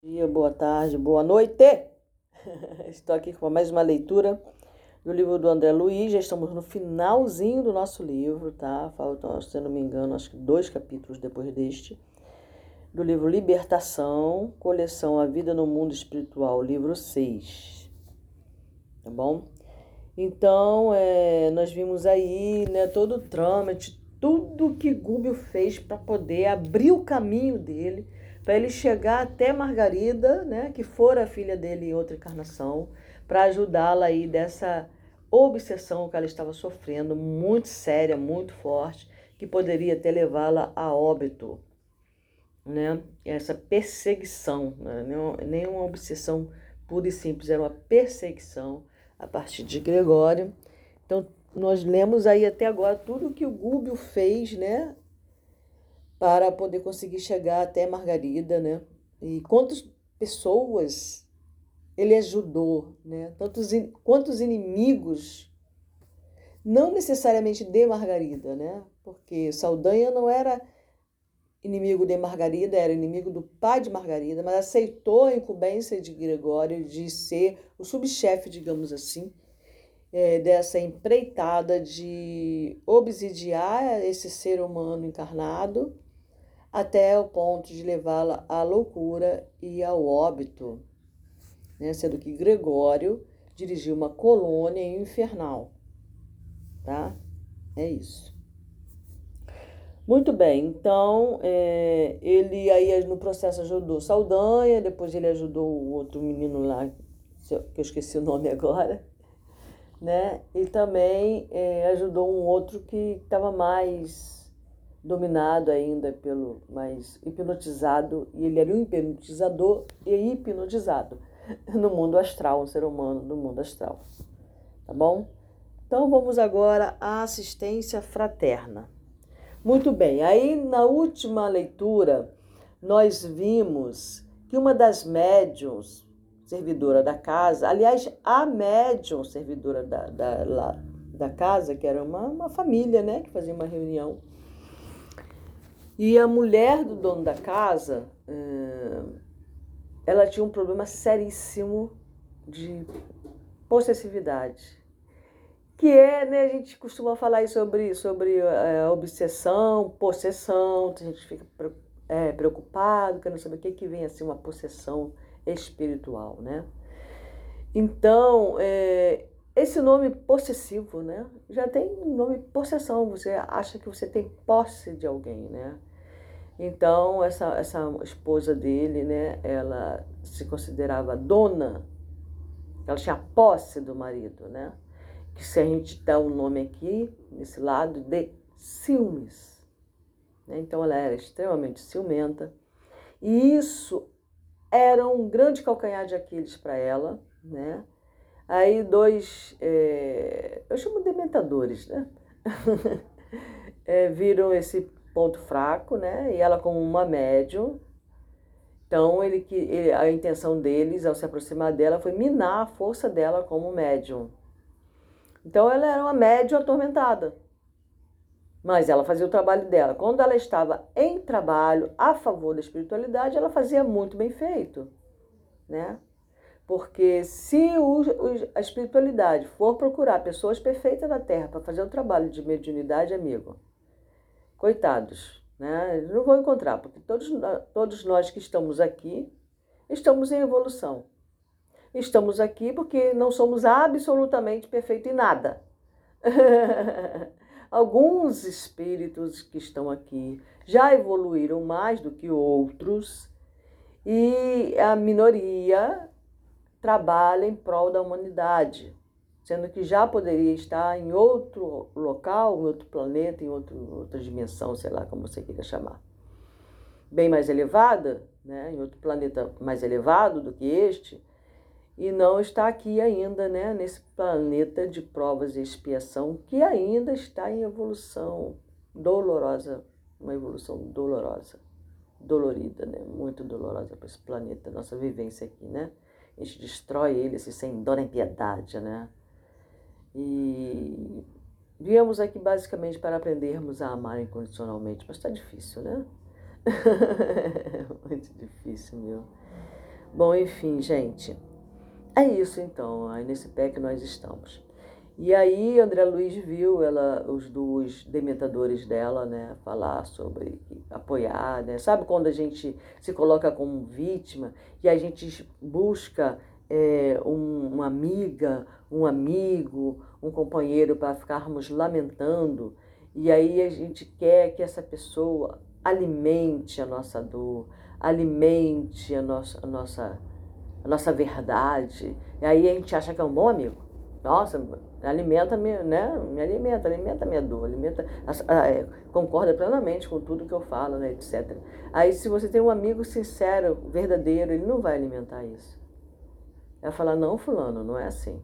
dia, boa tarde, boa noite. Estou aqui com mais uma leitura do livro do André Luiz. Já estamos no finalzinho do nosso livro, tá? Faltam, se não me engano, acho que dois capítulos depois deste. Do livro Libertação, coleção A Vida no Mundo Espiritual, livro 6. Tá bom? Então, é, nós vimos aí né, todo o trâmite, tudo que Gúbio fez para poder abrir o caminho dele para ele chegar até Margarida, né, que fora a filha dele em outra encarnação, para ajudá-la aí dessa obsessão que ela estava sofrendo, muito séria, muito forte, que poderia até levá-la a óbito. Né? Essa perseguição, né? nem uma obsessão pura e simples, era uma perseguição a partir de Gregório. Então, nós lemos aí até agora tudo que o Gúbio fez, né, para poder conseguir chegar até Margarida, né? E quantas pessoas ele ajudou, né? Tantos, quantos inimigos, não necessariamente de Margarida, né? Porque Saldanha não era inimigo de Margarida, era inimigo do pai de Margarida, mas aceitou a incumbência de Gregório de ser o subchefe, digamos assim, é, dessa empreitada de obsidiar esse ser humano encarnado até o ponto de levá-la à loucura e ao óbito, né? sendo que Gregório dirigiu uma colônia infernal. Tá? É isso. Muito bem, então é, ele aí no processo ajudou Saldanha, depois ele ajudou o outro menino lá, que eu esqueci o nome agora, né? E também é, ajudou um outro que estava mais dominado ainda pelo mais hipnotizado, e ele era um hipnotizador e hipnotizado no mundo astral, um ser humano no mundo astral. Tá bom? Então vamos agora à assistência fraterna. Muito bem, aí na última leitura nós vimos que uma das médiums servidora da casa, aliás, a médium servidora da, da, da casa, que era uma, uma família, né, que fazia uma reunião, e a mulher do dono da casa, eh, ela tinha um problema seríssimo de possessividade. Que é, né, a gente costuma falar sobre, sobre é, obsessão, possessão, a gente fica é, preocupado, querendo saber o que, que vem assim, uma possessão espiritual, né? Então, é, esse nome possessivo, né? Já tem nome possessão, você acha que você tem posse de alguém, né? Então, essa, essa esposa dele, né, ela se considerava dona, ela tinha posse do marido, né? Que se a gente dá um nome aqui, nesse lado, de ciúmes. Né? Então, ela era extremamente ciumenta. E isso era um grande calcanhar de Aquiles para ela, né? Aí dois, é, eu chamo de mentadores, né? é, viram esse ponto fraco, né? E ela como uma médium. Então, ele, ele, a intenção deles, ao se aproximar dela, foi minar a força dela como médium. Então, ela era uma médium atormentada. Mas ela fazia o trabalho dela. Quando ela estava em trabalho a favor da espiritualidade, ela fazia muito bem feito, né? Porque se o, a espiritualidade for procurar pessoas perfeitas na Terra para fazer o trabalho de mediunidade, amigo, coitados, né? Não vão encontrar, porque todos, todos nós que estamos aqui estamos em evolução. Estamos aqui porque não somos absolutamente perfeitos em nada. Alguns espíritos que estão aqui já evoluíram mais do que outros e a minoria trabalha em prol da humanidade sendo que já poderia estar em outro local, em outro planeta, em outro, outra dimensão, sei lá como você queira chamar. Bem mais elevada, né, em outro planeta mais elevado do que este, e não está aqui ainda, né, nesse planeta de provas e expiação, que ainda está em evolução dolorosa, uma evolução dolorosa, dolorida, né, muito dolorosa para esse planeta, nossa vivência aqui, né. A gente destrói ele assim, sem dó nem piedade, né? E viemos aqui basicamente para aprendermos a amar incondicionalmente, mas está difícil, né? Muito difícil, meu. Bom, enfim, gente. É isso então, aí nesse pé que nós estamos. E aí André Luiz viu ela, os dois dementadores dela, né, falar sobre apoiar, né? Sabe quando a gente se coloca como vítima e a gente busca é, um, uma amiga, um amigo, um companheiro para ficarmos lamentando e aí a gente quer que essa pessoa alimente a nossa dor, alimente a nossa, a nossa a nossa verdade. E aí a gente acha que é um bom amigo. Nossa, alimenta me, né? Me alimenta, alimenta minha dor, alimenta, é, concorda plenamente com tudo que eu falo, né, etc. Aí se você tem um amigo sincero, verdadeiro, ele não vai alimentar isso. Vai falar, não, fulano, não é assim.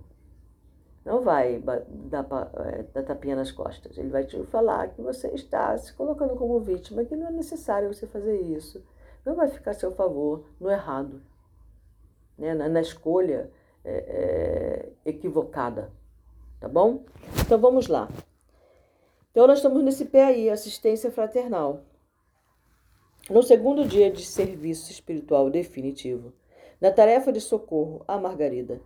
Não vai dar, é, dar tapinha nas costas. Ele vai te falar que você está se colocando como vítima, que não é necessário você fazer isso. Não vai ficar a seu favor, no errado né, na, na escolha é, é, equivocada, tá bom? Então vamos lá. Então nós estamos nesse pé aí, assistência fraternal. No segundo dia de serviço espiritual definitivo, na tarefa de socorro à Margarida,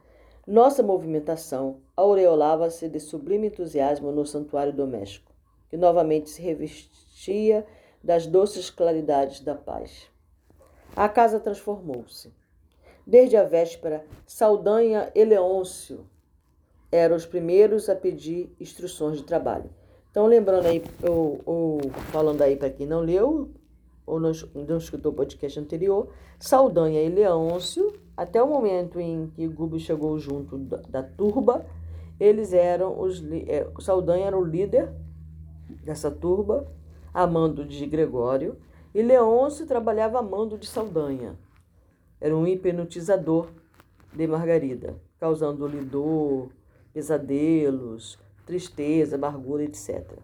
nossa movimentação aureolava-se de sublime entusiasmo no santuário doméstico, que novamente se revestia das doces claridades da paz. A casa transformou-se. Desde a véspera, Saldanha e Leôncio eram os primeiros a pedir instruções de trabalho. Então, lembrando aí, ou, ou falando aí para quem não leu, ou não, não escutou o podcast anterior, Saldanha e Leôncio, até o momento em que Gubi chegou junto da, da turba, eles eram os. É, Saldanha era o líder dessa turba, a mando de Gregório, e Leôncio trabalhava a mando de Saldanha era um hipnotizador de Margarida, causando-lhe dor, pesadelos, tristeza, amargura, etc.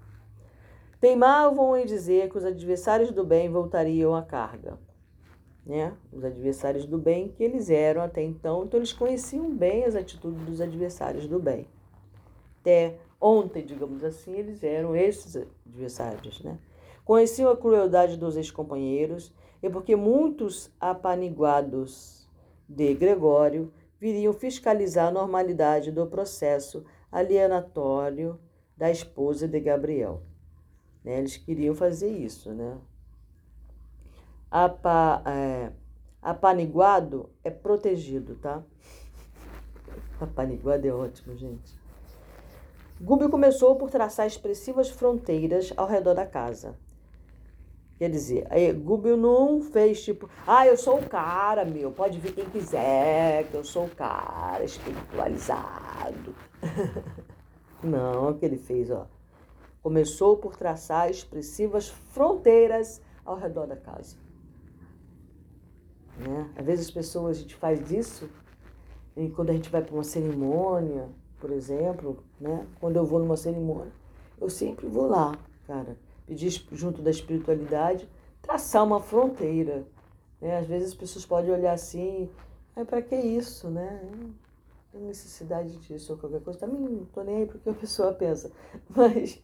Teimavam em dizer que os adversários do bem voltariam à carga. Né? Os adversários do bem que eles eram até então, então eles conheciam bem as atitudes dos adversários do bem. Até ontem, digamos assim, eles eram esses adversários. Né? Conheciam a crueldade dos ex-companheiros e porque muitos apaniguados de Gregório viriam fiscalizar a normalidade do processo alienatório da esposa de Gabriel. Né? Eles queriam fazer isso, né? Apa, é, apaniguado é protegido, tá? Apaniguado é ótimo, gente. Gúbio começou por traçar expressivas fronteiras ao redor da casa. Quer dizer, aí, Gúbio não fez tipo, ah, eu sou o cara, meu, pode vir quem quiser, que eu sou o cara espiritualizado. não, é o que ele fez, ó. Começou por traçar expressivas fronteiras ao redor da casa. Né? Às vezes as pessoas, a gente faz isso, e quando a gente vai para uma cerimônia, por exemplo, né? Quando eu vou numa cerimônia, eu sempre vou lá, cara pedir junto da espiritualidade, traçar uma fronteira. Né? Às vezes as pessoas podem olhar assim, é para que isso, né? Tem necessidade disso ou qualquer coisa. Também não estou nem aí porque a pessoa pensa. Mas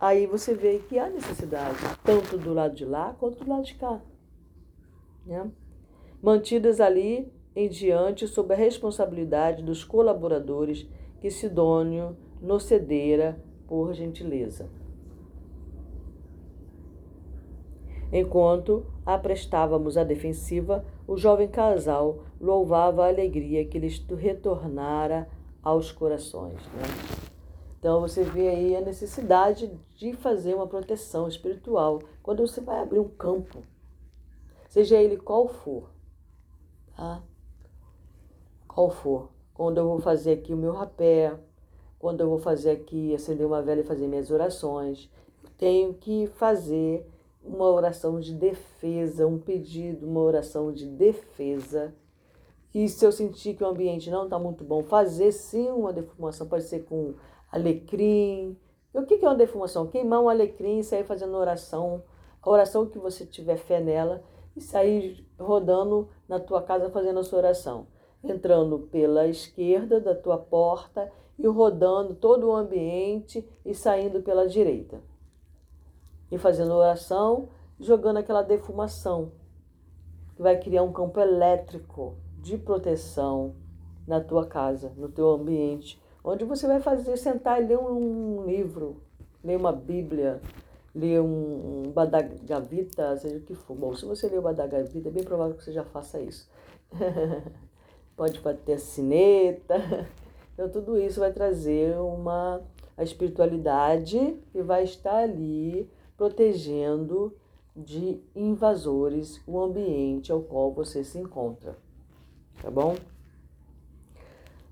aí você vê que há necessidade, tanto do lado de lá quanto do lado de cá. Né? Mantidas ali em diante sob a responsabilidade dos colaboradores que Sidônio nos cedera por gentileza. Enquanto aprestávamos a defensiva, o jovem casal louvava a alegria que lhes retornara aos corações. Né? Então você vê aí a necessidade de fazer uma proteção espiritual quando você vai abrir um campo, seja ele qual for, tá? Qual for. Quando eu vou fazer aqui o meu rapé, quando eu vou fazer aqui, acender uma vela e fazer minhas orações, tenho que fazer uma oração de defesa, um pedido, uma oração de defesa. E se eu sentir que o ambiente não está muito bom, fazer sim uma defumação, pode ser com alecrim. E o que é uma defumação? Queimar um alecrim e sair fazendo oração, a oração que você tiver fé nela, e sair rodando na tua casa fazendo a sua oração. Entrando pela esquerda da tua porta e rodando todo o ambiente e saindo pela direita e fazendo oração, jogando aquela defumação, que vai criar um campo elétrico de proteção na tua casa, no teu ambiente, onde você vai fazer sentar e ler um livro, ler uma Bíblia, ler um, Badagavita, seja o que for. Bom, se você ler o Badagavita, é bem provável que você já faça isso. Pode bater a sineta. Então, tudo isso vai trazer uma a espiritualidade e vai estar ali protegendo de invasores o ambiente ao qual você se encontra. Tá bom?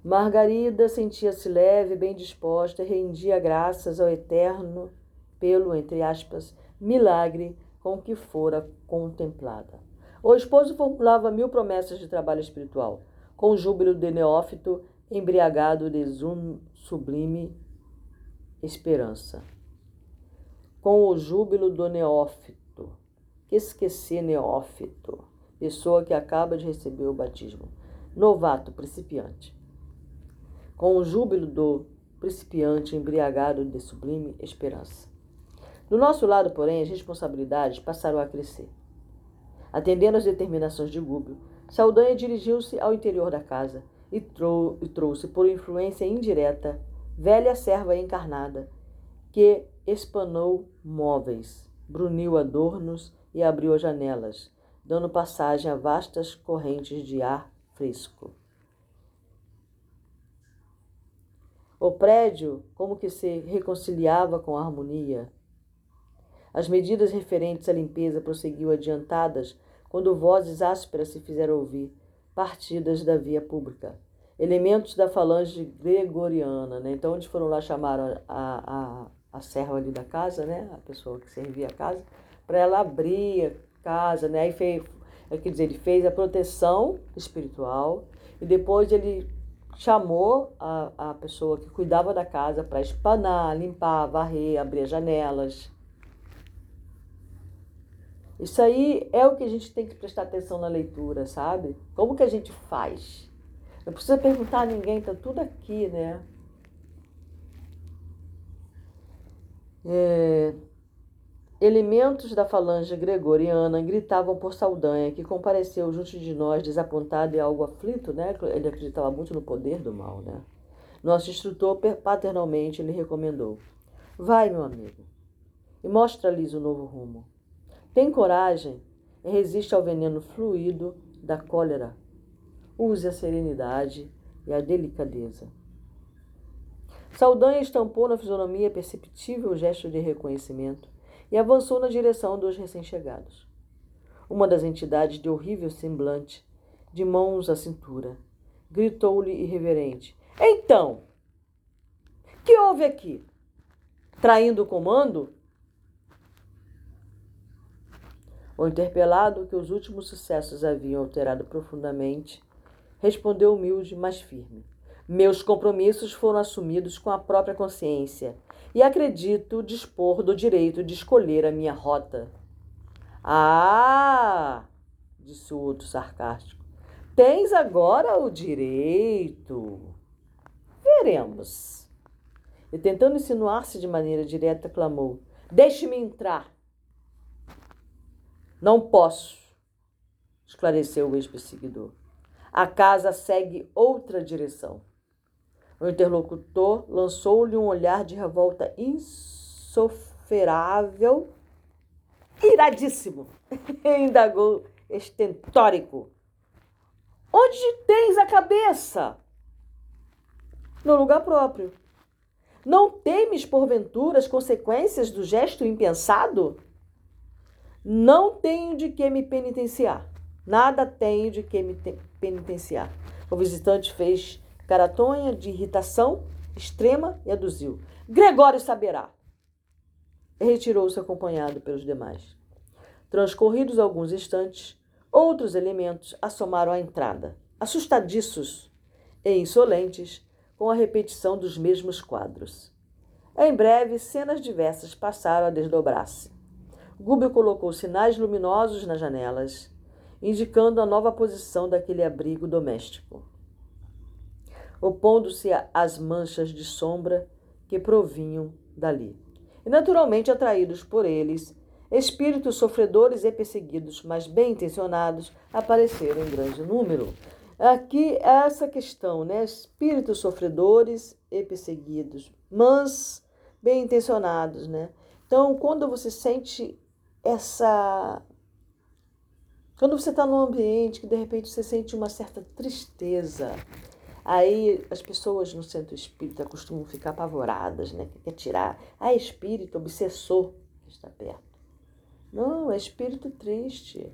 Margarida sentia-se leve, bem disposta rendia graças ao Eterno pelo, entre aspas, milagre com que fora contemplada. O esposo formulava mil promessas de trabalho espiritual, com júbilo de neófito, embriagado de sublime esperança. Com o júbilo do neófito, que esquecer neófito, pessoa que acaba de receber o batismo, novato, principiante. Com o júbilo do principiante embriagado de sublime esperança. Do nosso lado, porém, as responsabilidades passaram a crescer. Atendendo às determinações de Gúbio, Saldanha dirigiu-se ao interior da casa e, trou e trouxe, por influência indireta, velha serva encarnada, que espanou móveis, bruniu adornos e abriu as janelas, dando passagem a vastas correntes de ar fresco. O prédio como que se reconciliava com a harmonia, as medidas referentes à limpeza prosseguiam adiantadas quando vozes ásperas se fizeram ouvir, partidas da via pública. Elementos da falange gregoriana, né? Então, eles foram lá, chamaram a, a, a serva ali da casa, né? A pessoa que servia a casa, para ela abrir casa, né? Aí fez, é, quer dizer, ele fez a proteção espiritual e depois ele chamou a, a pessoa que cuidava da casa para espanar, limpar, varrer, abrir as janelas, isso aí é o que a gente tem que prestar atenção na leitura, sabe? Como que a gente faz? Não precisa perguntar a ninguém, tá tudo aqui, né? É... Elementos da falange gregoriana gritavam por Saldanha, que compareceu junto de nós, desapontado e algo aflito, né? Ele acreditava muito no poder do mal, né? Nosso instrutor paternalmente lhe recomendou: Vai, meu amigo, e mostra-lhes o novo rumo. Tem coragem e resiste ao veneno fluido da cólera. Use a serenidade e a delicadeza. Saldanha estampou na fisionomia perceptível gesto de reconhecimento e avançou na direção dos recém-chegados. Uma das entidades de horrível semblante, de mãos à cintura, gritou-lhe irreverente: Então, que houve aqui? Traindo o comando? O interpelado, que os últimos sucessos haviam alterado profundamente, respondeu humilde, mas firme. Meus compromissos foram assumidos com a própria consciência e acredito dispor do direito de escolher a minha rota. Ah! disse o outro sarcástico. Tens agora o direito. Veremos. E tentando insinuar-se de maneira direta, clamou: Deixe-me entrar. Não posso, esclareceu o ex-perseguidor. A casa segue outra direção. O interlocutor lançou-lhe um olhar de revolta insofrável, iradíssimo. Indagou estentórico. Onde tens a cabeça? No lugar próprio. Não temes, porventura, as consequências do gesto impensado? Não tenho de que me penitenciar. Nada tenho de que me penitenciar. O visitante fez caratonha de irritação extrema e aduziu. Gregório saberá. Retirou-se acompanhado pelos demais. Transcorridos alguns instantes, outros elementos assomaram à entrada, assustadiços e insolentes com a repetição dos mesmos quadros. Em breve, cenas diversas passaram a desdobrar-se. Gúbio colocou sinais luminosos nas janelas, indicando a nova posição daquele abrigo doméstico, opondo-se às manchas de sombra que provinham dali. E naturalmente atraídos por eles, espíritos sofredores e perseguidos, mas bem intencionados, apareceram em grande número. Aqui essa questão, né? Espíritos sofredores e perseguidos, mas bem intencionados, né? Então, quando você sente essa. Quando você está num ambiente que de repente você sente uma certa tristeza, aí as pessoas no centro espírita costumam ficar apavoradas, né? Quer tirar. Ah, é espírito obsessor que está perto. Não, é espírito triste.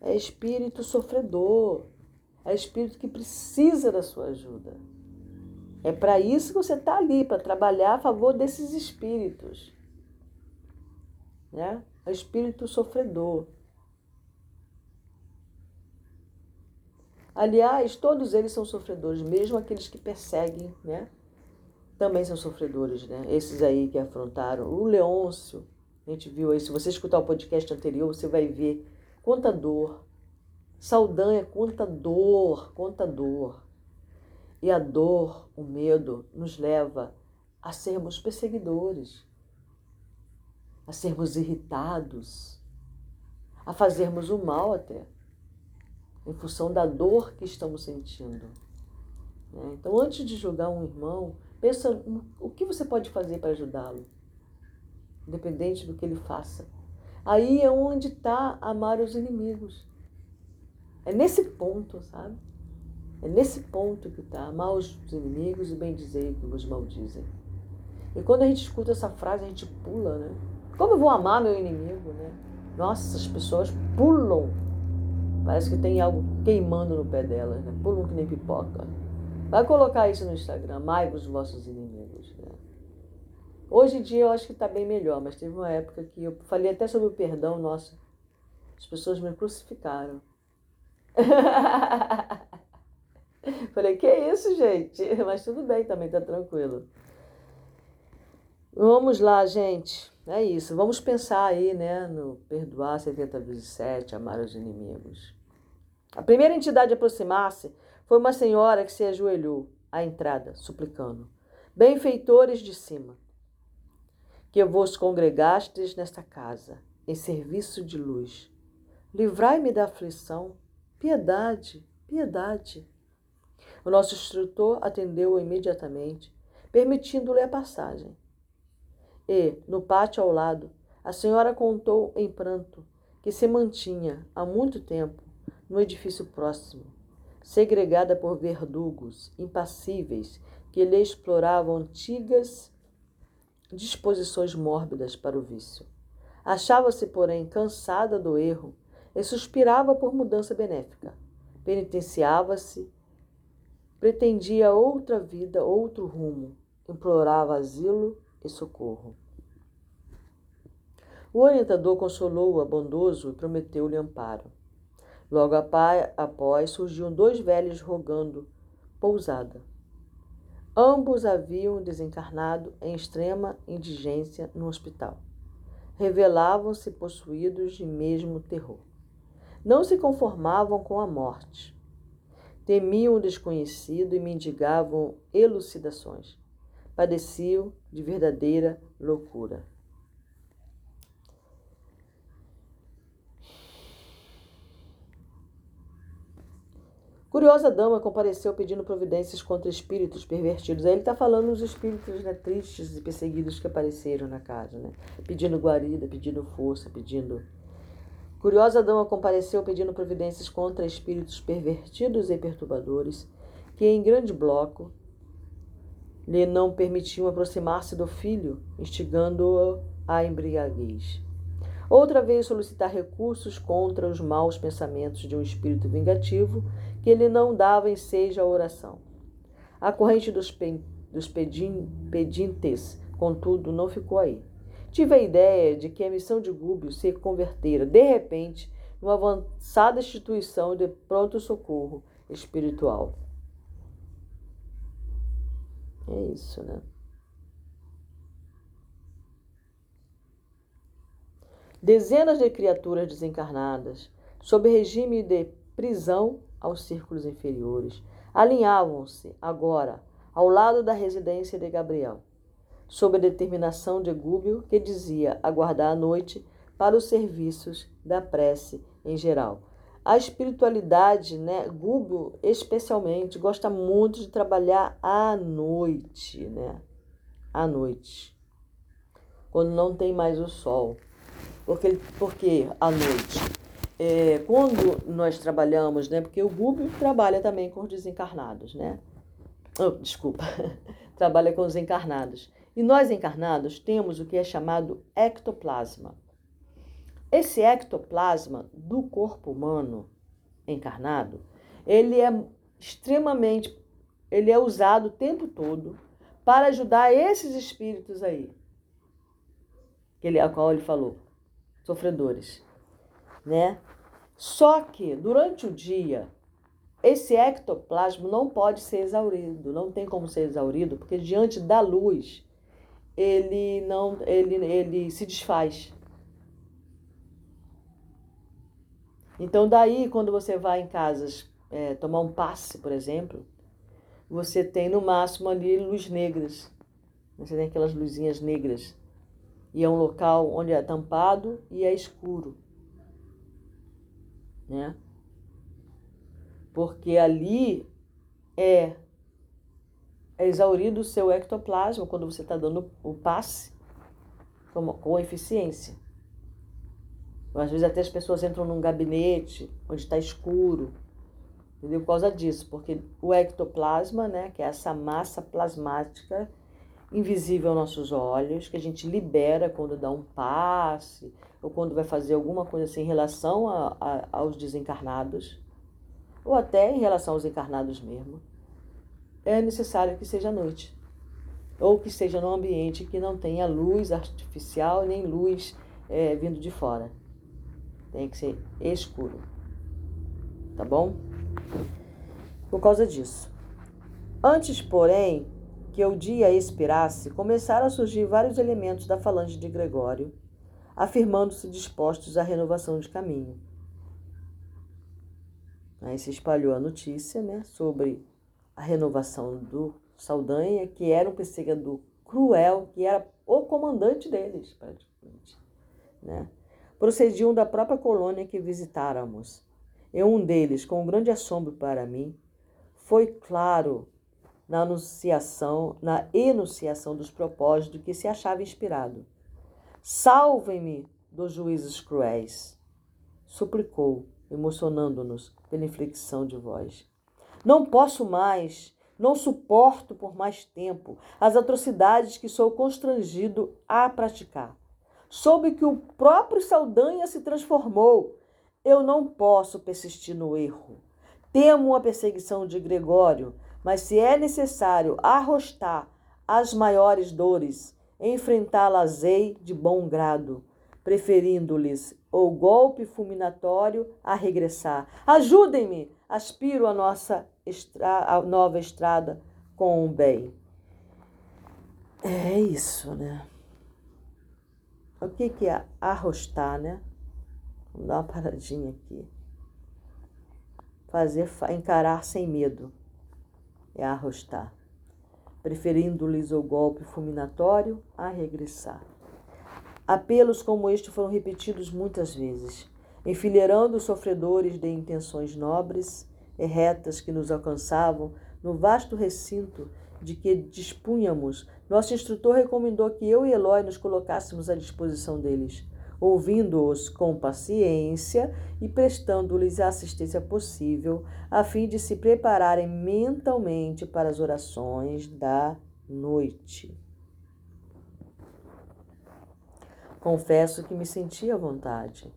É espírito sofredor é espírito que precisa da sua ajuda. É para isso que você está ali, para trabalhar a favor desses espíritos. Né? É espírito sofredor. Aliás, todos eles são sofredores, mesmo aqueles que perseguem, né? Também são sofredores, né? Esses aí que afrontaram. O Leôncio, a gente viu aí, se você escutar o podcast anterior, você vai ver quanta dor, Saldanha conta dor, conta dor. E a dor, o medo, nos leva a sermos perseguidores, a sermos irritados, a fazermos o mal até, em função da dor que estamos sentindo. Né? Então, antes de julgar um irmão, pensa o que você pode fazer para ajudá-lo, independente do que ele faça. Aí é onde está amar os inimigos. É nesse ponto, sabe? É nesse ponto que está. Amar os inimigos e bem dizer que os maldizem. E quando a gente escuta essa frase, a gente pula, né? Como eu vou amar meu inimigo, né? Nossa, as pessoas pulam. Parece que tem algo queimando no pé delas, né? Pulam que nem pipoca. Vai colocar isso no Instagram, amai os vossos inimigos. Né? Hoje em dia eu acho que está bem melhor, mas teve uma época que eu falei até sobre o perdão, nossa, as pessoas me crucificaram. Falei, que isso, gente? Mas tudo bem também, tá tranquilo. Vamos lá, gente. É isso. Vamos pensar aí, né, no perdoar 70 vezes 7, amar os inimigos. A primeira entidade a aproximar-se foi uma senhora que se ajoelhou à entrada, suplicando: Benfeitores de cima, que vos congregastes nesta casa, em serviço de luz, livrai-me da aflição Piedade, piedade. O nosso instrutor atendeu-o imediatamente, permitindo-lhe a passagem. E, no pátio ao lado, a senhora contou em pranto que se mantinha há muito tempo no edifício próximo, segregada por verdugos impassíveis que lhe exploravam antigas disposições mórbidas para o vício. Achava-se, porém, cansada do erro e suspirava por mudança benéfica. Penitenciava-se, pretendia outra vida, outro rumo, implorava asilo e socorro. O orientador consolou-o bondoso e prometeu-lhe amparo. Logo após surgiam dois velhos rogando pousada. Ambos haviam desencarnado em extrema indigência no hospital. Revelavam-se possuídos de mesmo terror não se conformavam com a morte. Temiam o desconhecido e mendigavam elucidações. Padeciam de verdadeira loucura. Curiosa dama compareceu pedindo providências contra espíritos pervertidos. Aí ele está falando dos espíritos né, tristes e perseguidos que apareceram na casa, né? Pedindo guarida, pedindo força, pedindo Curiosa dama compareceu pedindo providências contra espíritos pervertidos e perturbadores, que em grande bloco lhe não permitiam aproximar-se do filho, instigando-o à embriaguez. Outra vez solicitar recursos contra os maus pensamentos de um espírito vingativo que lhe não dava ensejo à oração. A corrente dos, pe dos pedintes, contudo, não ficou aí. Tive a ideia de que a missão de Gúbio se convertera, de repente, numa avançada instituição de pronto-socorro espiritual. É isso, né? Dezenas de criaturas desencarnadas, sob regime de prisão aos círculos inferiores, alinhavam-se agora ao lado da residência de Gabriel sob a determinação de Gúbio, que dizia aguardar a noite para os serviços da prece em geral. A espiritualidade, né? Gúbio, especialmente, gosta muito de trabalhar à noite, né? À noite. Quando não tem mais o sol. Porque, porque à noite? É, quando nós trabalhamos, né? Porque o Gúbio trabalha também com os desencarnados, né? Oh, desculpa. trabalha com os encarnados. E nós encarnados temos o que é chamado ectoplasma. Esse ectoplasma do corpo humano encarnado, ele é extremamente, ele é usado o tempo todo para ajudar esses espíritos aí, que ele, a qual ele falou, sofredores, né? Só que durante o dia esse ectoplasma não pode ser exaurido, não tem como ser exaurido, porque diante da luz ele não ele, ele se desfaz. Então, daí, quando você vai em casas é, tomar um passe, por exemplo, você tem no máximo ali luz negras. Você tem aquelas luzinhas negras. E é um local onde é tampado e é escuro. Né? Porque ali é, é exaurido o seu ectoplasma quando você está dando o passe com, com eficiência. Às vezes até as pessoas entram num gabinete onde está escuro, entendeu? Por causa disso, porque o ectoplasma, né, que é essa massa plasmática invisível aos nossos olhos, que a gente libera quando dá um passe ou quando vai fazer alguma coisa assim em relação a, a, aos desencarnados, ou até em relação aos encarnados mesmo, é necessário que seja noite, ou que seja num ambiente que não tenha luz artificial nem luz é, vindo de fora. Tem que ser escuro. Tá bom? Por causa disso. Antes, porém, que o dia expirasse, começaram a surgir vários elementos da falange de Gregório, afirmando-se dispostos à renovação de caminho. Aí se espalhou a notícia né, sobre a renovação do Saldanha, que era um perseguidor cruel, que era o comandante deles, praticamente. Né? Procediam da própria colônia que visitáramos. E um deles, com um grande assombro para mim, foi claro na anunciação, na enunciação dos propósitos que se achava inspirado. Salvem-me dos juízes cruéis, suplicou, emocionando-nos pela inflexão de voz. Não posso mais, não suporto por mais tempo as atrocidades que sou constrangido a praticar soube que o próprio Saldanha se transformou. Eu não posso persistir no erro. Temo a perseguição de Gregório, mas se é necessário arrostar as maiores dores, enfrentá-las-ei de bom grado, preferindo-lhes o golpe fulminatório a regressar. Ajudem-me, aspiro a nossa estra a nova estrada com o bem. É isso, né? O que, é arrostar, né? Vamos dar uma paradinha aqui. Fazer, encarar sem medo. É arrostar. Preferindo-lhes o golpe fulminatório a regressar. Apelos como este foram repetidos muitas vezes, enfileirando os sofredores de intenções nobres e retas que nos alcançavam no vasto recinto de que dispunhamos, nosso instrutor recomendou que eu e Eloy nos colocássemos à disposição deles, ouvindo-os com paciência e prestando-lhes a assistência possível, a fim de se prepararem mentalmente para as orações da noite. Confesso que me senti à vontade.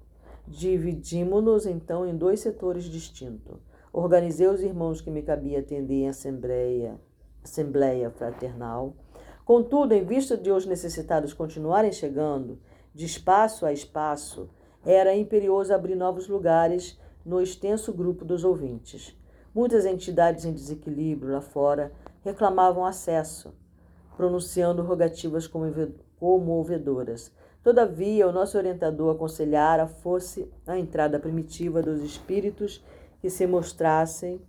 Dividimos-nos então em dois setores distintos. Organizei os irmãos que me cabia atender em assembleia assembleia fraternal. Contudo, em vista de os necessitados continuarem chegando, de espaço a espaço, era imperioso abrir novos lugares no extenso grupo dos ouvintes. Muitas entidades em desequilíbrio lá fora reclamavam acesso, pronunciando rogativas comovedoras. Todavia, o nosso orientador aconselhara fosse a entrada primitiva dos espíritos que se mostrassem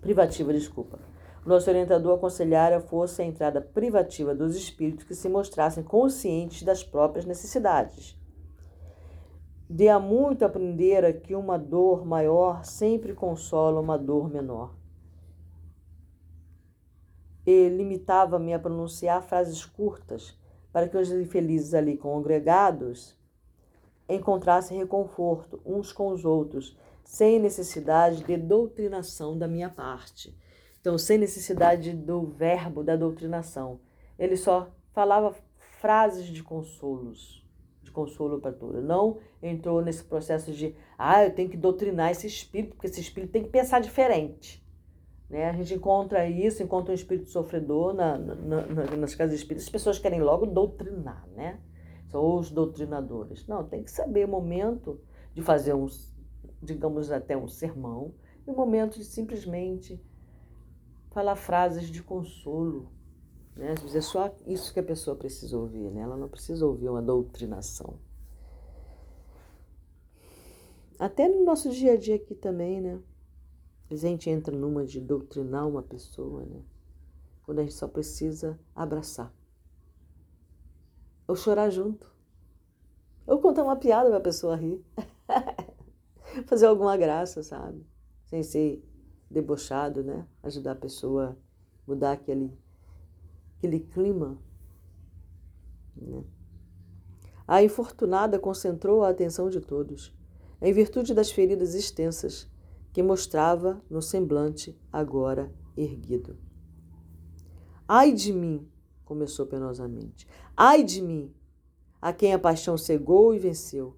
privativa, desculpa nosso orientador aconselhara fosse a entrada privativa dos espíritos que se mostrassem conscientes das próprias necessidades. De há muito aprendera que uma dor maior sempre consola uma dor menor. E limitava-me a pronunciar frases curtas para que os infelizes ali congregados encontrassem reconforto uns com os outros, sem necessidade de doutrinação da minha parte. Então, sem necessidade do verbo da doutrinação. Ele só falava frases de consolos, de consolo para todos. Não entrou nesse processo de, ah, eu tenho que doutrinar esse espírito, porque esse espírito tem que pensar diferente. Né? A gente encontra isso, encontra um espírito sofredor na, na, na, nas casas espíritas, as pessoas querem logo doutrinar, né? São os doutrinadores. Não, tem que saber o momento de fazer um, digamos, até um sermão, e o momento de simplesmente falar frases de consolo, né? Às vezes é só isso que a pessoa precisa ouvir, né? Ela não precisa ouvir uma doutrinação. Até no nosso dia a dia aqui também, né? A gente entra numa de doutrinar uma pessoa, né? Quando a gente só precisa abraçar. Ou chorar junto. Ou contar uma piada para a pessoa rir. Fazer alguma graça, sabe? Sem ser debochado, né? Ajudar a pessoa a mudar aquele aquele clima. Né? A infortunada concentrou a atenção de todos, em virtude das feridas extensas que mostrava no semblante agora erguido. Ai de mim, começou penosamente. Ai de mim, a quem a paixão cegou e venceu,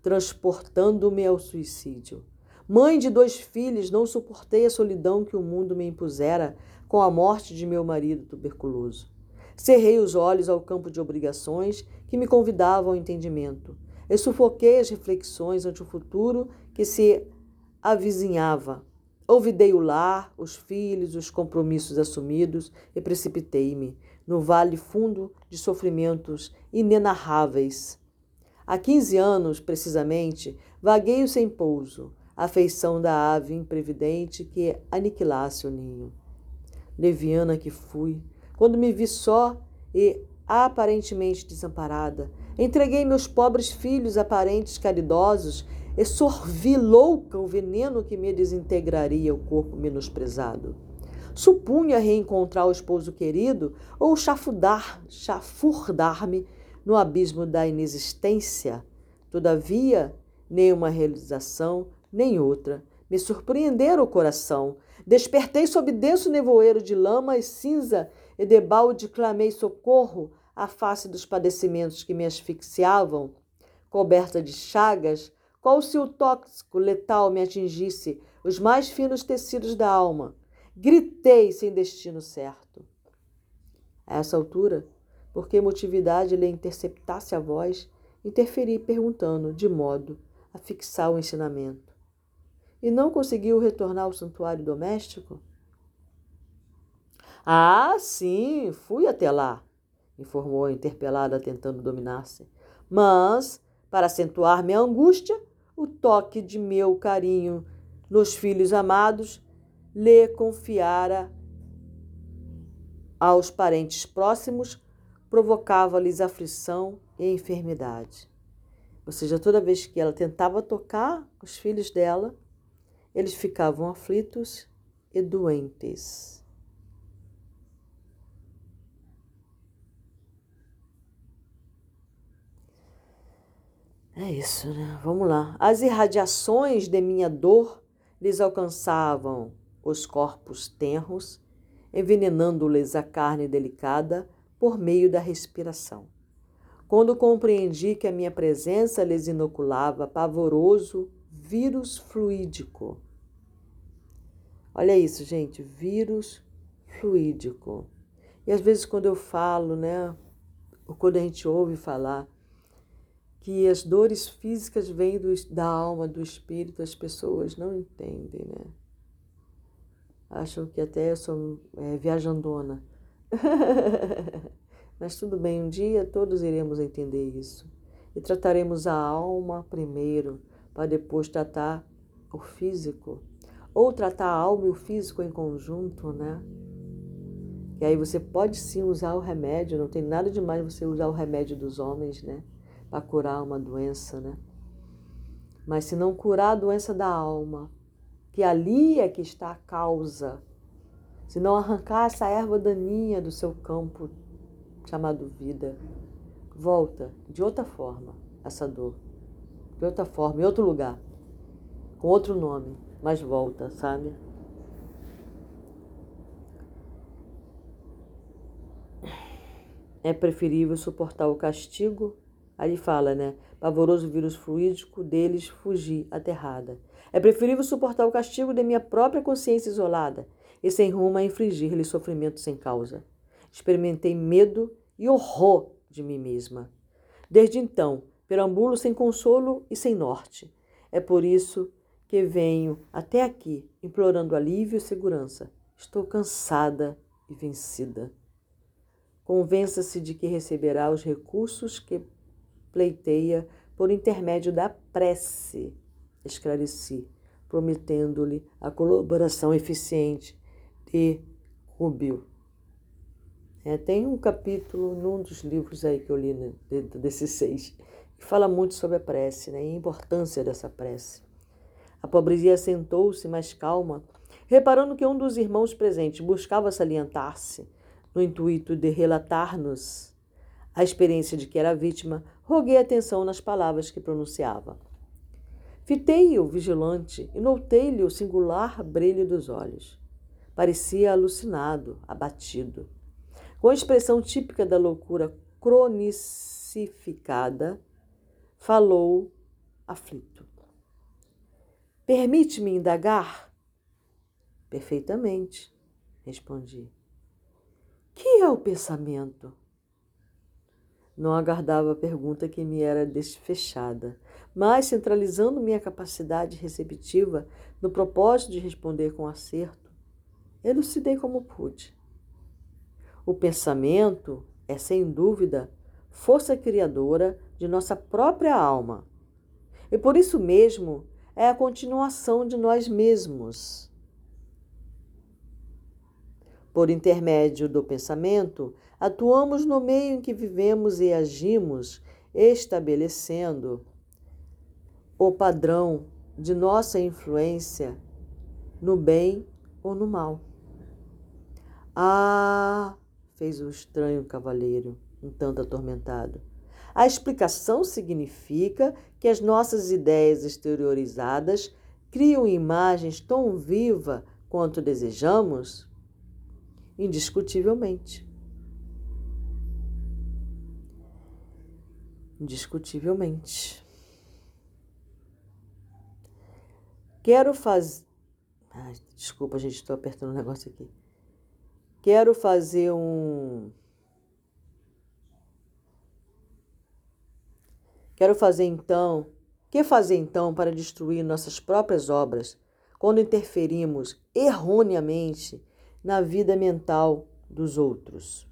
transportando-me ao suicídio. Mãe de dois filhos, não suportei a solidão que o mundo me impusera com a morte de meu marido tuberculoso. Cerrei os olhos ao campo de obrigações que me convidavam ao entendimento. Eu sufoquei as reflexões ante o futuro que se avizinhava. Olvidei o lar, os filhos, os compromissos assumidos e precipitei-me no vale fundo de sofrimentos inenarráveis. Há quinze anos, precisamente, vagueio sem pouso, a da ave imprevidente que aniquilasse o ninho leviana que fui, quando me vi só e aparentemente desamparada, entreguei meus pobres filhos a parentes caridosos e sorvi louca o veneno que me desintegraria o corpo menosprezado. Supunha reencontrar o esposo querido ou chafurdar, chafurdar-me no abismo da inexistência. Todavia, nem uma realização, nem outra me surpreenderam o coração, Despertei sob denso nevoeiro de lama e cinza e debalde clamei socorro à face dos padecimentos que me asfixiavam. Coberta de chagas, qual se o tóxico letal me atingisse os mais finos tecidos da alma. Gritei sem destino certo. A essa altura, por que emotividade lhe interceptasse a voz, interferi perguntando, de modo a fixar o ensinamento e não conseguiu retornar ao santuário doméstico? Ah, sim, fui até lá, informou a interpelada, tentando dominar-se. Mas, para acentuar minha angústia, o toque de meu carinho nos filhos amados lhe confiara aos parentes próximos, provocava-lhes aflição e enfermidade. Ou seja, toda vez que ela tentava tocar os filhos dela, eles ficavam aflitos e doentes. É isso, né? Vamos lá. As irradiações de minha dor lhes alcançavam os corpos tenros, envenenando-lhes a carne delicada por meio da respiração. Quando compreendi que a minha presença lhes inoculava pavoroso vírus fluídico, Olha isso, gente, vírus fluídico. E às vezes quando eu falo, né, ou quando a gente ouve falar que as dores físicas vêm do, da alma, do espírito, as pessoas não entendem, né? Acham que até eu sou é, viajandona. Mas tudo bem, um dia todos iremos entender isso. E trataremos a alma primeiro, para depois tratar o físico ou tratar a alma e o físico em conjunto, né? E aí você pode sim usar o remédio, não tem nada de mais você usar o remédio dos homens, né? Para curar uma doença, né? Mas se não curar a doença da alma, que ali é que está a causa, se não arrancar essa erva daninha do seu campo chamado vida, volta de outra forma essa dor, de outra forma, em outro lugar, com outro nome, mas volta, sabe? É preferível suportar o castigo. Aí fala, né? Pavoroso vírus fluídico deles fugir aterrada. É preferível suportar o castigo de minha própria consciência isolada e sem rumo a infligir-lhe sofrimento sem causa. Experimentei medo e horror de mim mesma. Desde então, perambulo sem consolo e sem norte. É por isso que venho até aqui, implorando alívio e segurança. Estou cansada e vencida. Convença-se de que receberá os recursos que pleiteia por intermédio da prece. Esclareci, prometendo-lhe a colaboração eficiente de Rubio. É, tem um capítulo num dos livros aí que eu li né, desses seis, que fala muito sobre a prece né, e a importância dessa prece. A pobrezinha sentou-se mais calma, reparando que um dos irmãos presentes buscava salientar-se, no intuito de relatar-nos a experiência de que era vítima, roguei atenção nas palavras que pronunciava. Fitei-o vigilante e notei-lhe o singular brilho dos olhos. Parecia alucinado, abatido. Com a expressão típica da loucura cronicificada, falou aflito. Permite-me indagar? Perfeitamente, respondi. Que é o pensamento? Não aguardava a pergunta que me era desfechada, mas centralizando minha capacidade receptiva no propósito de responder com acerto, elucidei como pude. O pensamento é, sem dúvida, força criadora de nossa própria alma. E por isso mesmo é a continuação de nós mesmos. Por intermédio do pensamento, atuamos no meio em que vivemos e agimos, estabelecendo o padrão de nossa influência no bem ou no mal. Ah, fez o estranho cavalheiro, um tanto atormentado. A explicação significa que as nossas ideias exteriorizadas criam imagens tão viva quanto desejamos? Indiscutivelmente. Indiscutivelmente. Quero fazer. desculpa, gente, estou apertando um negócio aqui. Quero fazer um. Quero fazer então. Que fazer então para destruir nossas próprias obras quando interferimos erroneamente na vida mental dos outros?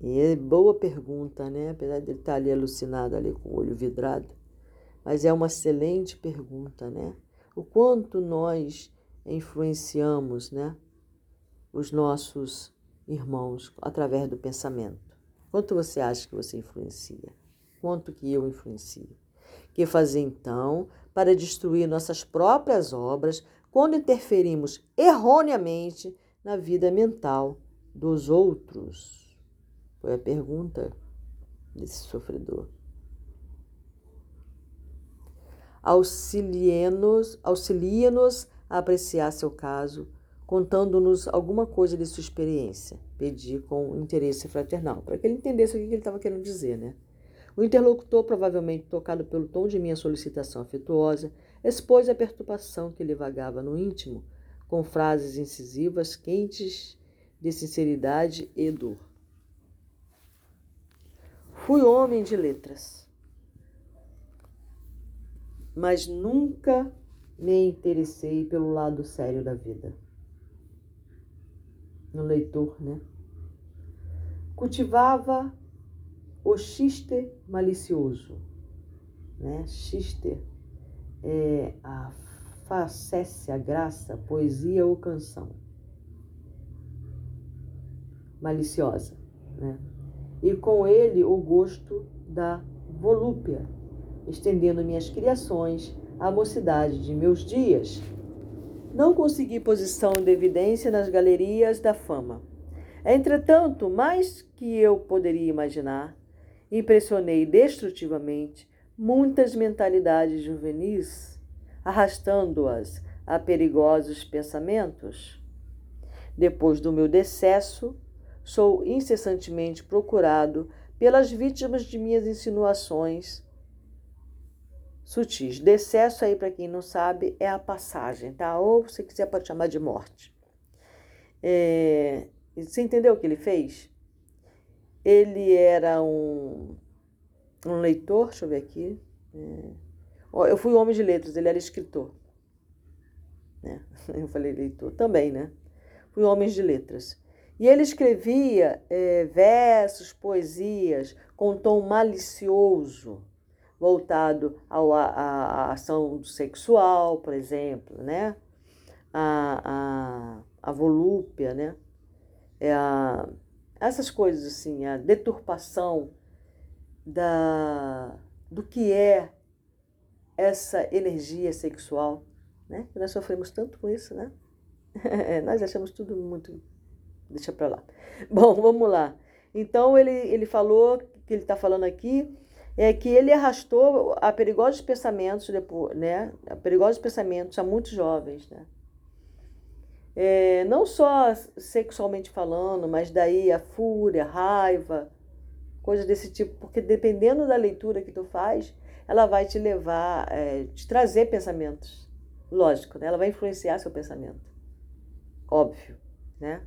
E é boa pergunta, né? Apesar de ele estar ali alucinado ali com o olho vidrado, mas é uma excelente pergunta, né? O quanto nós influenciamos, né? os nossos irmãos através do pensamento. Quanto você acha que você influencia? Quanto que eu influencio? Que fazer então para destruir nossas próprias obras quando interferimos erroneamente na vida mental dos outros? Foi a pergunta desse sofredor. Auxilie-nos auxilie a apreciar seu caso contando-nos alguma coisa de sua experiência. Pedi com interesse fraternal, para que ele entendesse o que ele estava querendo dizer, né? O interlocutor, provavelmente tocado pelo tom de minha solicitação afetuosa, expôs a perturbação que lhe vagava no íntimo, com frases incisivas, quentes de sinceridade e dor. Fui homem de letras, mas nunca me interessei pelo lado sério da vida no leitor, né? Cultivava o xiste malicioso, né? Xiste é a facécia, a graça, poesia ou canção maliciosa, né? E com ele o gosto da volúpia, estendendo minhas criações à mocidade de meus dias. Não consegui posição de evidência nas galerias da fama. Entretanto, mais que eu poderia imaginar, impressionei destrutivamente muitas mentalidades juvenis, arrastando-as a perigosos pensamentos. Depois do meu decesso, sou incessantemente procurado pelas vítimas de minhas insinuações sutis. Decesso aí, para quem não sabe, é a passagem, tá? Ou se quiser pode chamar de morte. É, você entendeu o que ele fez? Ele era um, um leitor, deixa eu ver aqui. É, eu fui homem de letras, ele era escritor. Né? Eu falei leitor também, né? Fui homem de letras. E ele escrevia é, versos, poesias com tom malicioso, voltado ao, à ação sexual, por exemplo, né? A, a, a volúpia, né? É a, essas coisas assim, a deturpação da, do que é essa energia sexual, né? Nós sofremos tanto com isso, né? Nós achamos tudo muito. Deixa para lá. Bom, vamos lá. Então ele, ele falou que ele está falando aqui é que ele arrastou a perigosos pensamentos né? A perigosos pensamentos a muitos jovens, né? É, não só sexualmente falando, mas daí a fúria, a raiva, coisas desse tipo, porque dependendo da leitura que tu faz, ela vai te levar, é, te trazer pensamentos, lógico, né? Ela vai influenciar seu pensamento, óbvio, né?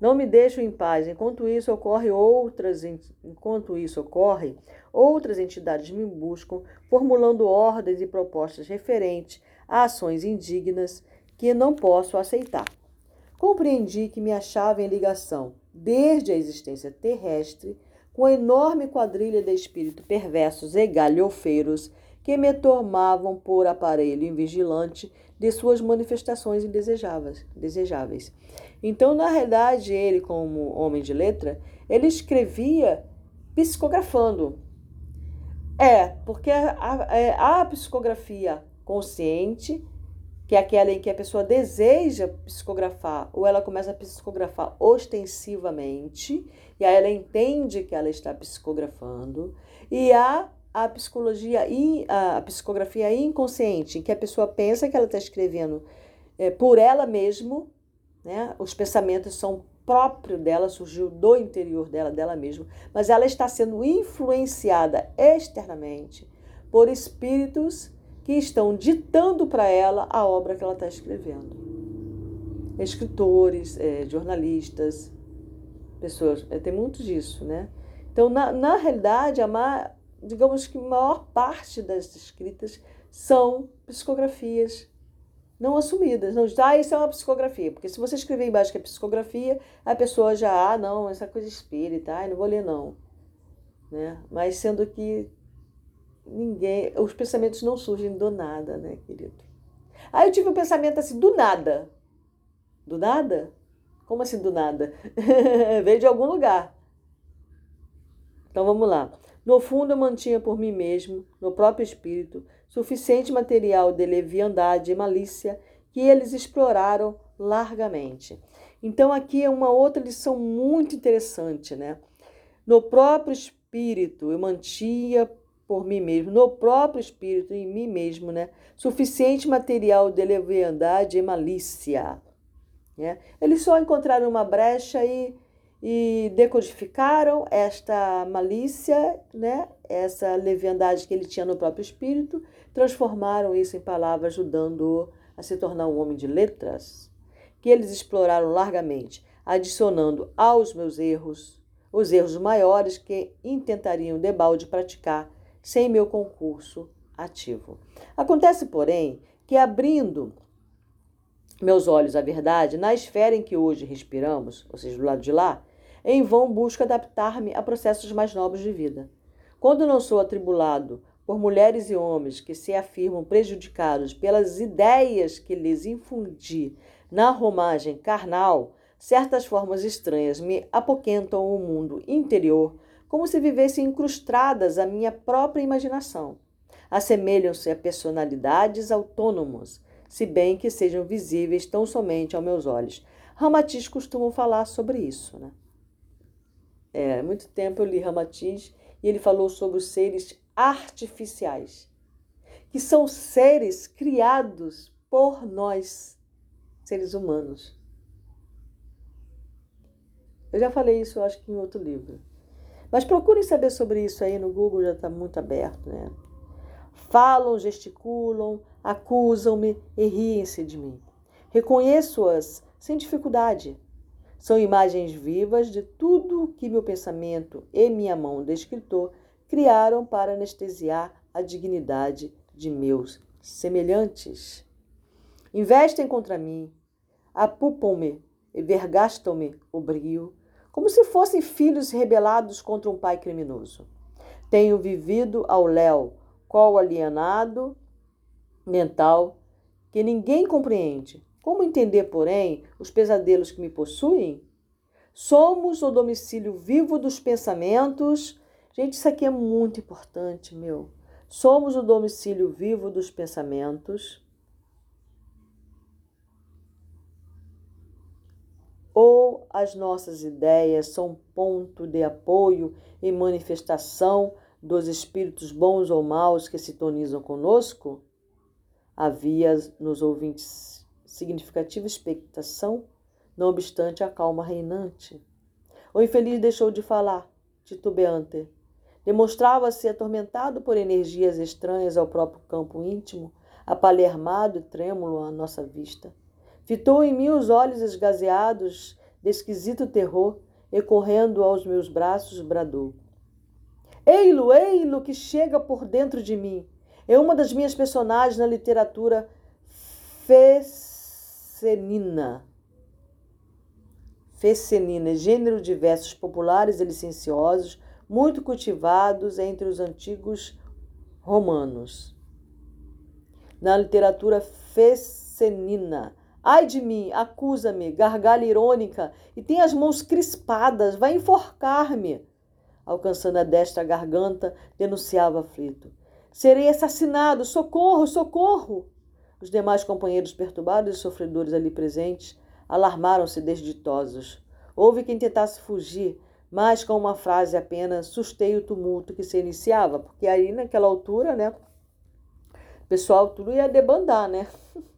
Não me deixo em paz. Enquanto isso ocorre outras, enquanto isso ocorre, outras entidades me buscam, formulando ordens e propostas referentes a ações indignas que não posso aceitar. Compreendi que me achava em ligação, desde a existência terrestre, com a enorme quadrilha de espíritos perversos e galhofeiros que me tomavam por aparelho invigilante de suas manifestações indesejáveis. Desejáveis. Então, na realidade, ele, como homem de letra, ele escrevia psicografando. É, porque a, a, é, a psicografia consciente, que é aquela em que a pessoa deseja psicografar, ou ela começa a psicografar ostensivamente, e aí ela entende que ela está psicografando, e há a psicologia a psicografia inconsciente, em que a pessoa pensa que ela está escrevendo é, por ela mesma, né? Os pensamentos são próprio dela, surgiu do interior dela, dela mesma, mas ela está sendo influenciada externamente por espíritos que estão ditando para ela a obra que ela está escrevendo. Escritores, é, jornalistas, pessoas, é, tem muito disso, né? Então, na, na realidade, a ma, digamos que a maior parte das escritas são psicografias não assumidas. Não, ah, isso é uma psicografia. Porque se você escrever embaixo que é psicografia, a pessoa já, ah, não, essa coisa espírita, ah, não vou ler não. Né? Mas sendo que ninguém, os pensamentos não surgem do nada, né, querido? Aí eu tive um pensamento assim, do nada. Do nada? Como assim do nada? Veio de algum lugar. Então vamos lá. No fundo, eu mantinha por mim mesmo, no próprio espírito, suficiente material de leviandade e malícia que eles exploraram largamente. Então, aqui é uma outra lição muito interessante, né? No próprio espírito, eu mantinha por mim mesmo, no próprio espírito, em mim mesmo, né? Suficiente material de leviandade e malícia. Né? Eles só encontraram uma brecha e e decodificaram esta malícia, né, essa leviandade que ele tinha no próprio espírito, transformaram isso em palavras, ajudando-o a se tornar um homem de letras, que eles exploraram largamente, adicionando aos meus erros os erros maiores que intentariam debalde praticar sem meu concurso ativo. Acontece, porém, que abrindo meus olhos à verdade, na esfera em que hoje respiramos, ou seja, do lado de lá, em vão busco adaptar-me a processos mais nobres de vida. Quando não sou atribulado por mulheres e homens que se afirmam prejudicados pelas ideias que lhes infundi na romagem carnal, certas formas estranhas me apoquentam o mundo interior, como se vivessem incrustadas à minha própria imaginação. assemelham-se a personalidades autônomos, se bem que sejam visíveis tão somente aos meus olhos. Ramatiz costuma falar sobre isso, né? É, há muito tempo eu li Ramatiz e ele falou sobre os seres artificiais, que são seres criados por nós, seres humanos. Eu já falei isso, acho que em outro livro. Mas procurem saber sobre isso aí no Google, já está muito aberto, né? Falam, gesticulam, acusam-me e riem-se de mim. Reconheço-as sem dificuldade. São imagens vivas de tudo que meu pensamento e minha mão de escritor criaram para anestesiar a dignidade de meus semelhantes. Investem contra mim, apupam-me e vergastam-me o brio, como se fossem filhos rebelados contra um pai criminoso. Tenho vivido ao léu, qual alienado mental que ninguém compreende, como entender, porém, os pesadelos que me possuem? Somos o domicílio vivo dos pensamentos. Gente, isso aqui é muito importante, meu. Somos o domicílio vivo dos pensamentos. Ou as nossas ideias são ponto de apoio e manifestação dos espíritos bons ou maus que sintonizam conosco? Havia nos ouvintes significativa expectação, não obstante a calma reinante. O infeliz deixou de falar, titubeante. Demonstrava-se atormentado por energias estranhas ao próprio campo íntimo, apalermado e trêmulo à nossa vista. Fitou em mim os olhos esgazeados de esquisito terror e correndo aos meus braços bradou. Ei-lo, ei-lo que chega por dentro de mim. É uma das minhas personagens na literatura fez Fescenina. Fescenina, gênero de versos populares e licenciosos, muito cultivados entre os antigos romanos. Na literatura fescenina, ai de mim, acusa-me, gargalha irônica, e tem as mãos crispadas, vai enforcar-me. Alcançando a destra garganta, denunciava aflito. Serei assassinado, socorro, socorro! Os demais companheiros perturbados e sofredores ali presentes alarmaram-se desditosos. Houve quem tentasse fugir, mas com uma frase apenas sustei o tumulto que se iniciava, porque aí naquela altura, né, pessoal tudo ia debandar, né?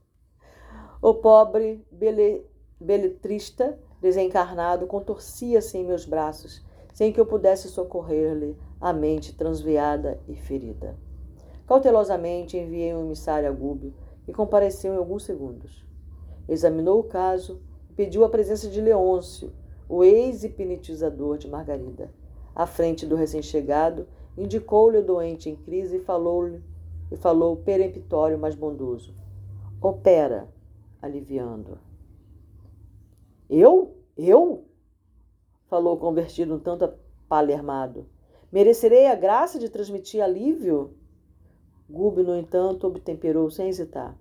O pobre bele, beletrista desencarnado contorcia-se em meus braços, sem que eu pudesse socorrer-lhe a mente transviada e ferida. Cautelosamente enviei um emissário a Gúbio, e compareceu em alguns segundos. Examinou o caso e pediu a presença de Leôncio, o ex-hipnotizador de Margarida. À frente do recém-chegado, indicou-lhe o doente em crise e falou-lhe e falou peremptório, mas bondoso. Opera, aliviando. Eu? Eu? Falou convertido um tanto palermado. Merecerei a graça de transmitir alívio? Gube, no entanto, obtemperou sem hesitar.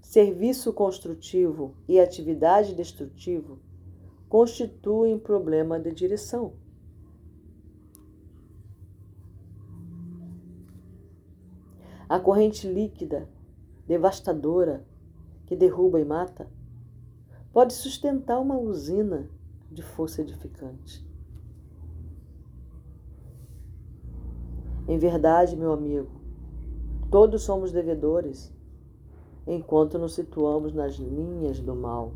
Serviço construtivo e atividade destrutivo constituem problema de direção. A corrente líquida, devastadora, que derruba e mata, pode sustentar uma usina de força edificante. Em verdade, meu amigo, Todos somos devedores, enquanto nos situamos nas linhas do mal.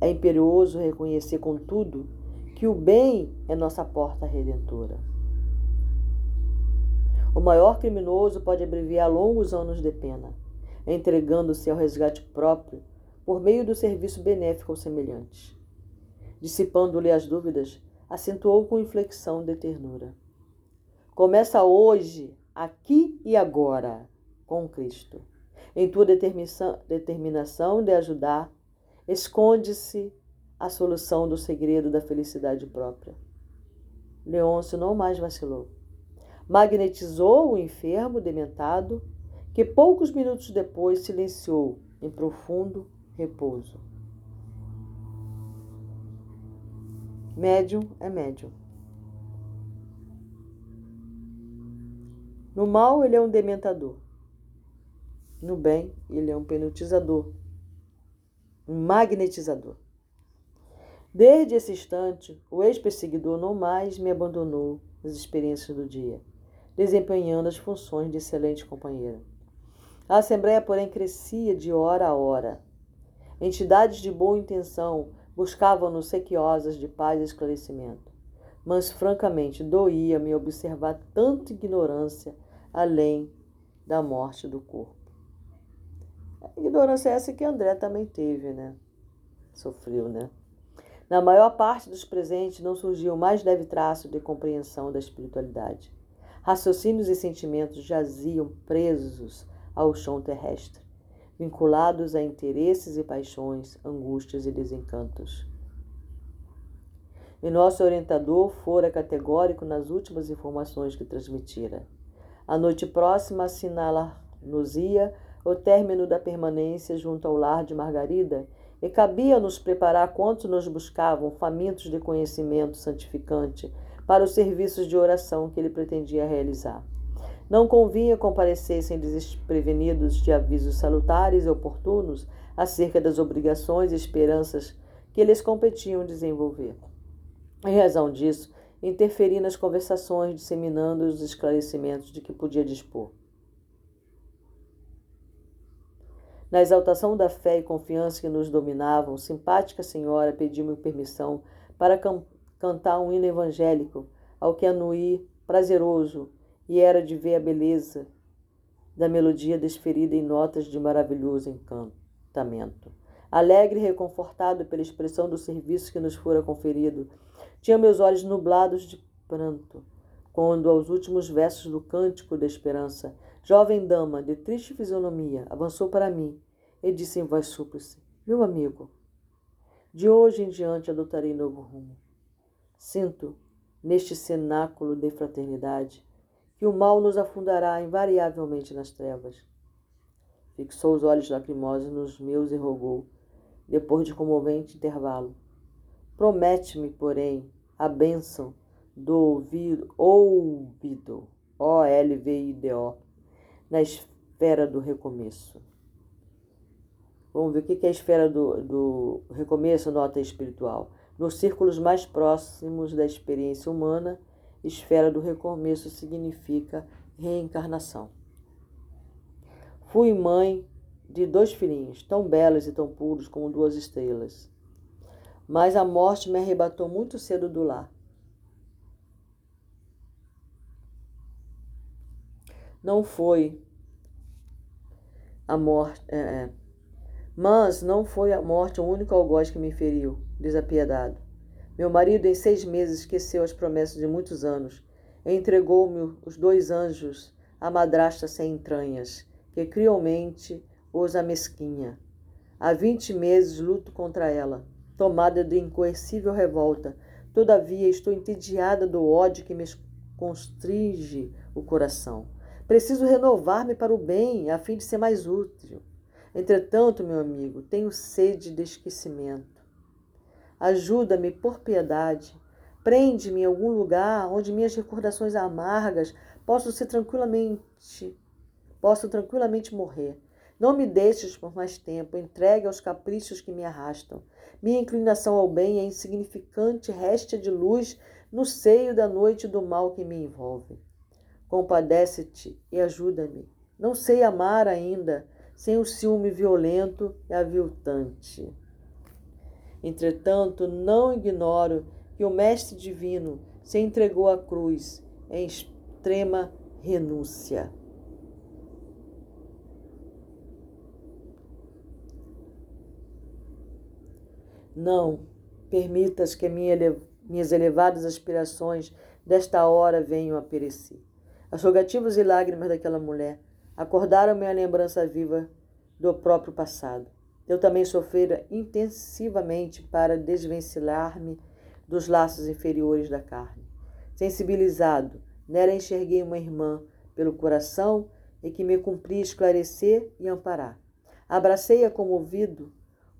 É imperioso reconhecer, contudo, que o bem é nossa porta redentora. O maior criminoso pode abreviar longos anos de pena, entregando-se ao resgate próprio por meio do serviço benéfico aos semelhantes. Dissipando-lhe as dúvidas, acentuou com inflexão de ternura. Começa hoje aqui e agora com Cristo. Em tua determinação de ajudar, esconde-se a solução do segredo da felicidade própria. Leôncio não mais vacilou. Magnetizou o enfermo dementado, que poucos minutos depois silenciou em profundo repouso. Médium é médium. No mal, ele é um dementador. No bem, ele é um penutizador, um magnetizador. Desde esse instante, o ex-perseguidor não mais me abandonou nas experiências do dia, desempenhando as funções de excelente companheira. A Assembleia, porém, crescia de hora a hora. Entidades de boa intenção buscavam-nos sequiosas de paz e esclarecimento. Mas, francamente, doía-me observar tanta ignorância além da morte do corpo. A ignorância é essa que André também teve, né? Sofreu, né? Na maior parte dos presentes não surgiu o mais leve traço de compreensão da espiritualidade. Raciocínios e sentimentos jaziam presos ao chão terrestre vinculados a interesses e paixões, angústias e desencantos. E nosso orientador fora categórico nas últimas informações que transmitira. A noite próxima assinala-nos-ia o término da permanência junto ao lar de Margarida, e cabia-nos preparar quantos nos buscavam, famintos de conhecimento santificante, para os serviços de oração que ele pretendia realizar. Não convinha comparecessem desprevenidos de avisos salutares e oportunos acerca das obrigações e esperanças que lhes competiam desenvolver. Em razão disso, interferi nas conversações, disseminando os esclarecimentos de que podia dispor. Na exaltação da fé e confiança que nos dominavam, simpática senhora pediu-me permissão para can cantar um hino evangélico, ao que anuí prazeroso e era de ver a beleza da melodia desferida em notas de maravilhoso encantamento. Alegre e reconfortado pela expressão do serviço que nos fora conferido, tinha meus olhos nublados de pranto, quando, aos últimos versos do Cântico da Esperança, jovem dama de triste fisionomia avançou para mim e disse em voz súplice: Meu amigo, de hoje em diante adotarei novo rumo. Sinto, neste cenáculo de fraternidade, que o mal nos afundará invariavelmente nas trevas. Fixou os olhos lacrimosos nos meus e rogou, depois de comovente intervalo. Promete-me, porém, a bênção do ouvido, ouvido, O-L-V-I-D-O, na esfera do recomeço. Vamos ver o que é a esfera do, do recomeço, nota espiritual. Nos círculos mais próximos da experiência humana, esfera do recomeço significa reencarnação. Fui mãe de dois filhinhos, tão belos e tão puros como duas estrelas. Mas a morte me arrebatou muito cedo do lar. Não foi a morte. É, é. Mas não foi a morte o único algoz que me feriu, desapiedado. Meu marido, em seis meses, esqueceu as promessas de muitos anos. Entregou-me os dois anjos, a madrasta sem entranhas, que cruelmente os amesquinha. Há vinte meses luto contra ela, tomada de incoercível revolta. Todavia estou entediada do ódio que me constringe o coração. Preciso renovar-me para o bem, a fim de ser mais útil. Entretanto, meu amigo, tenho sede de esquecimento. Ajuda-me por piedade. Prende-me em algum lugar onde minhas recordações amargas possam ser tranquilamente, possam tranquilamente morrer. Não me deixes por mais tempo, entregue aos caprichos que me arrastam. Minha inclinação ao bem é insignificante réstia de luz no seio da noite do mal que me envolve. Compadece-te e ajuda-me. Não sei amar ainda, sem o ciúme violento e aviltante. Entretanto, não ignoro que o Mestre Divino se entregou à cruz em extrema renúncia. Não permitas que minha, minhas elevadas aspirações desta hora venham a perecer. As rogativas e lágrimas daquela mulher acordaram-me a lembrança viva do próprio passado. Eu também sofrera intensivamente para desvencilhar-me dos laços inferiores da carne. Sensibilizado, nela enxerguei uma irmã pelo coração e que me cumpria esclarecer e amparar. Abracei-a comovido,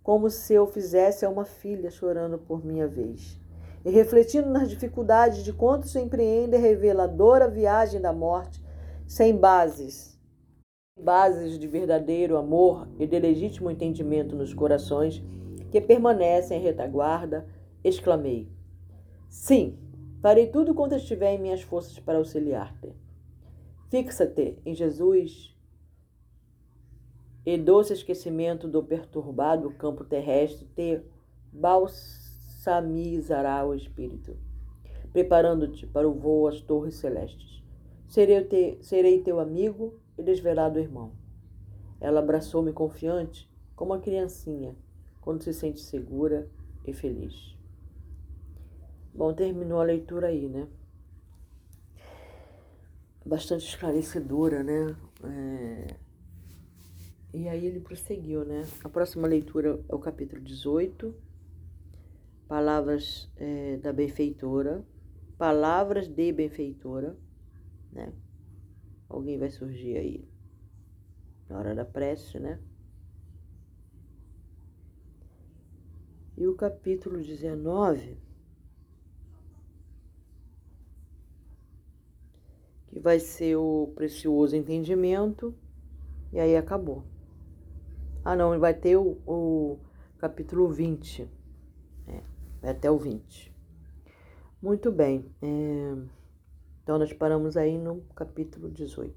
como se eu fizesse a uma filha chorando por minha vez. E refletindo nas dificuldades de quanto se empreende a reveladora viagem da morte, sem bases, bases de verdadeiro amor e de legítimo entendimento nos corações que permanecem em retaguarda, exclamei: Sim, farei tudo quanto estiver em minhas forças para auxiliar-te. Fixa-te em Jesus e doce esquecimento do perturbado campo terrestre te balsamizará o espírito, preparando-te para o voo às torres celestes. Serei, te, serei teu amigo e desvelado irmão. Ela abraçou-me confiante, como uma criancinha, quando se sente segura e feliz. Bom, terminou a leitura aí, né? Bastante esclarecedora, né? É e aí ele prosseguiu, né? A próxima leitura é o capítulo 18, Palavras é, da Benfeitora, Palavras de Benfeitora, né? Alguém vai surgir aí na hora da prece, né? E o capítulo 19, que vai ser o precioso entendimento, e aí acabou. Ah, não, vai ter o, o capítulo 20. É, vai até o 20. Muito bem. É, então, nós paramos aí no capítulo 18.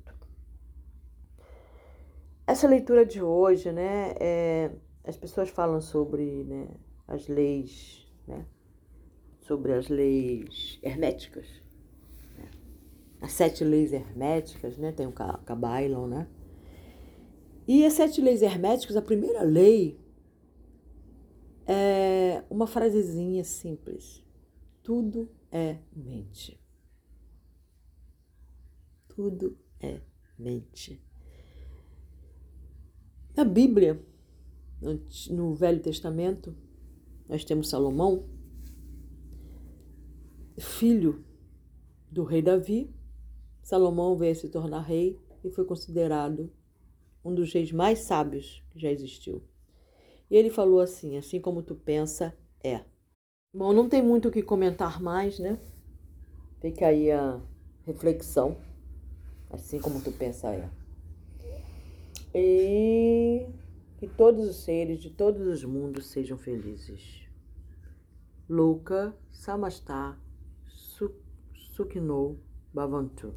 Essa leitura de hoje, né, é, as pessoas falam sobre né, as leis, né, sobre as leis herméticas, né, as sete leis herméticas, né, tem o Cabailon, né, e as sete leis herméticas, a primeira lei é uma frasezinha simples. Tudo é mente. Tudo é mente. Na Bíblia, no Velho Testamento, nós temos Salomão, filho do rei Davi. Salomão veio a se tornar rei e foi considerado um dos reis mais sábios que já existiu. E ele falou assim: assim como tu pensa, é. Bom, não tem muito o que comentar mais, né? Fica aí a reflexão. Assim como tu pensa, é. E que todos os seres de todos os mundos sejam felizes. Luca Samastha Sukino Bhavantu.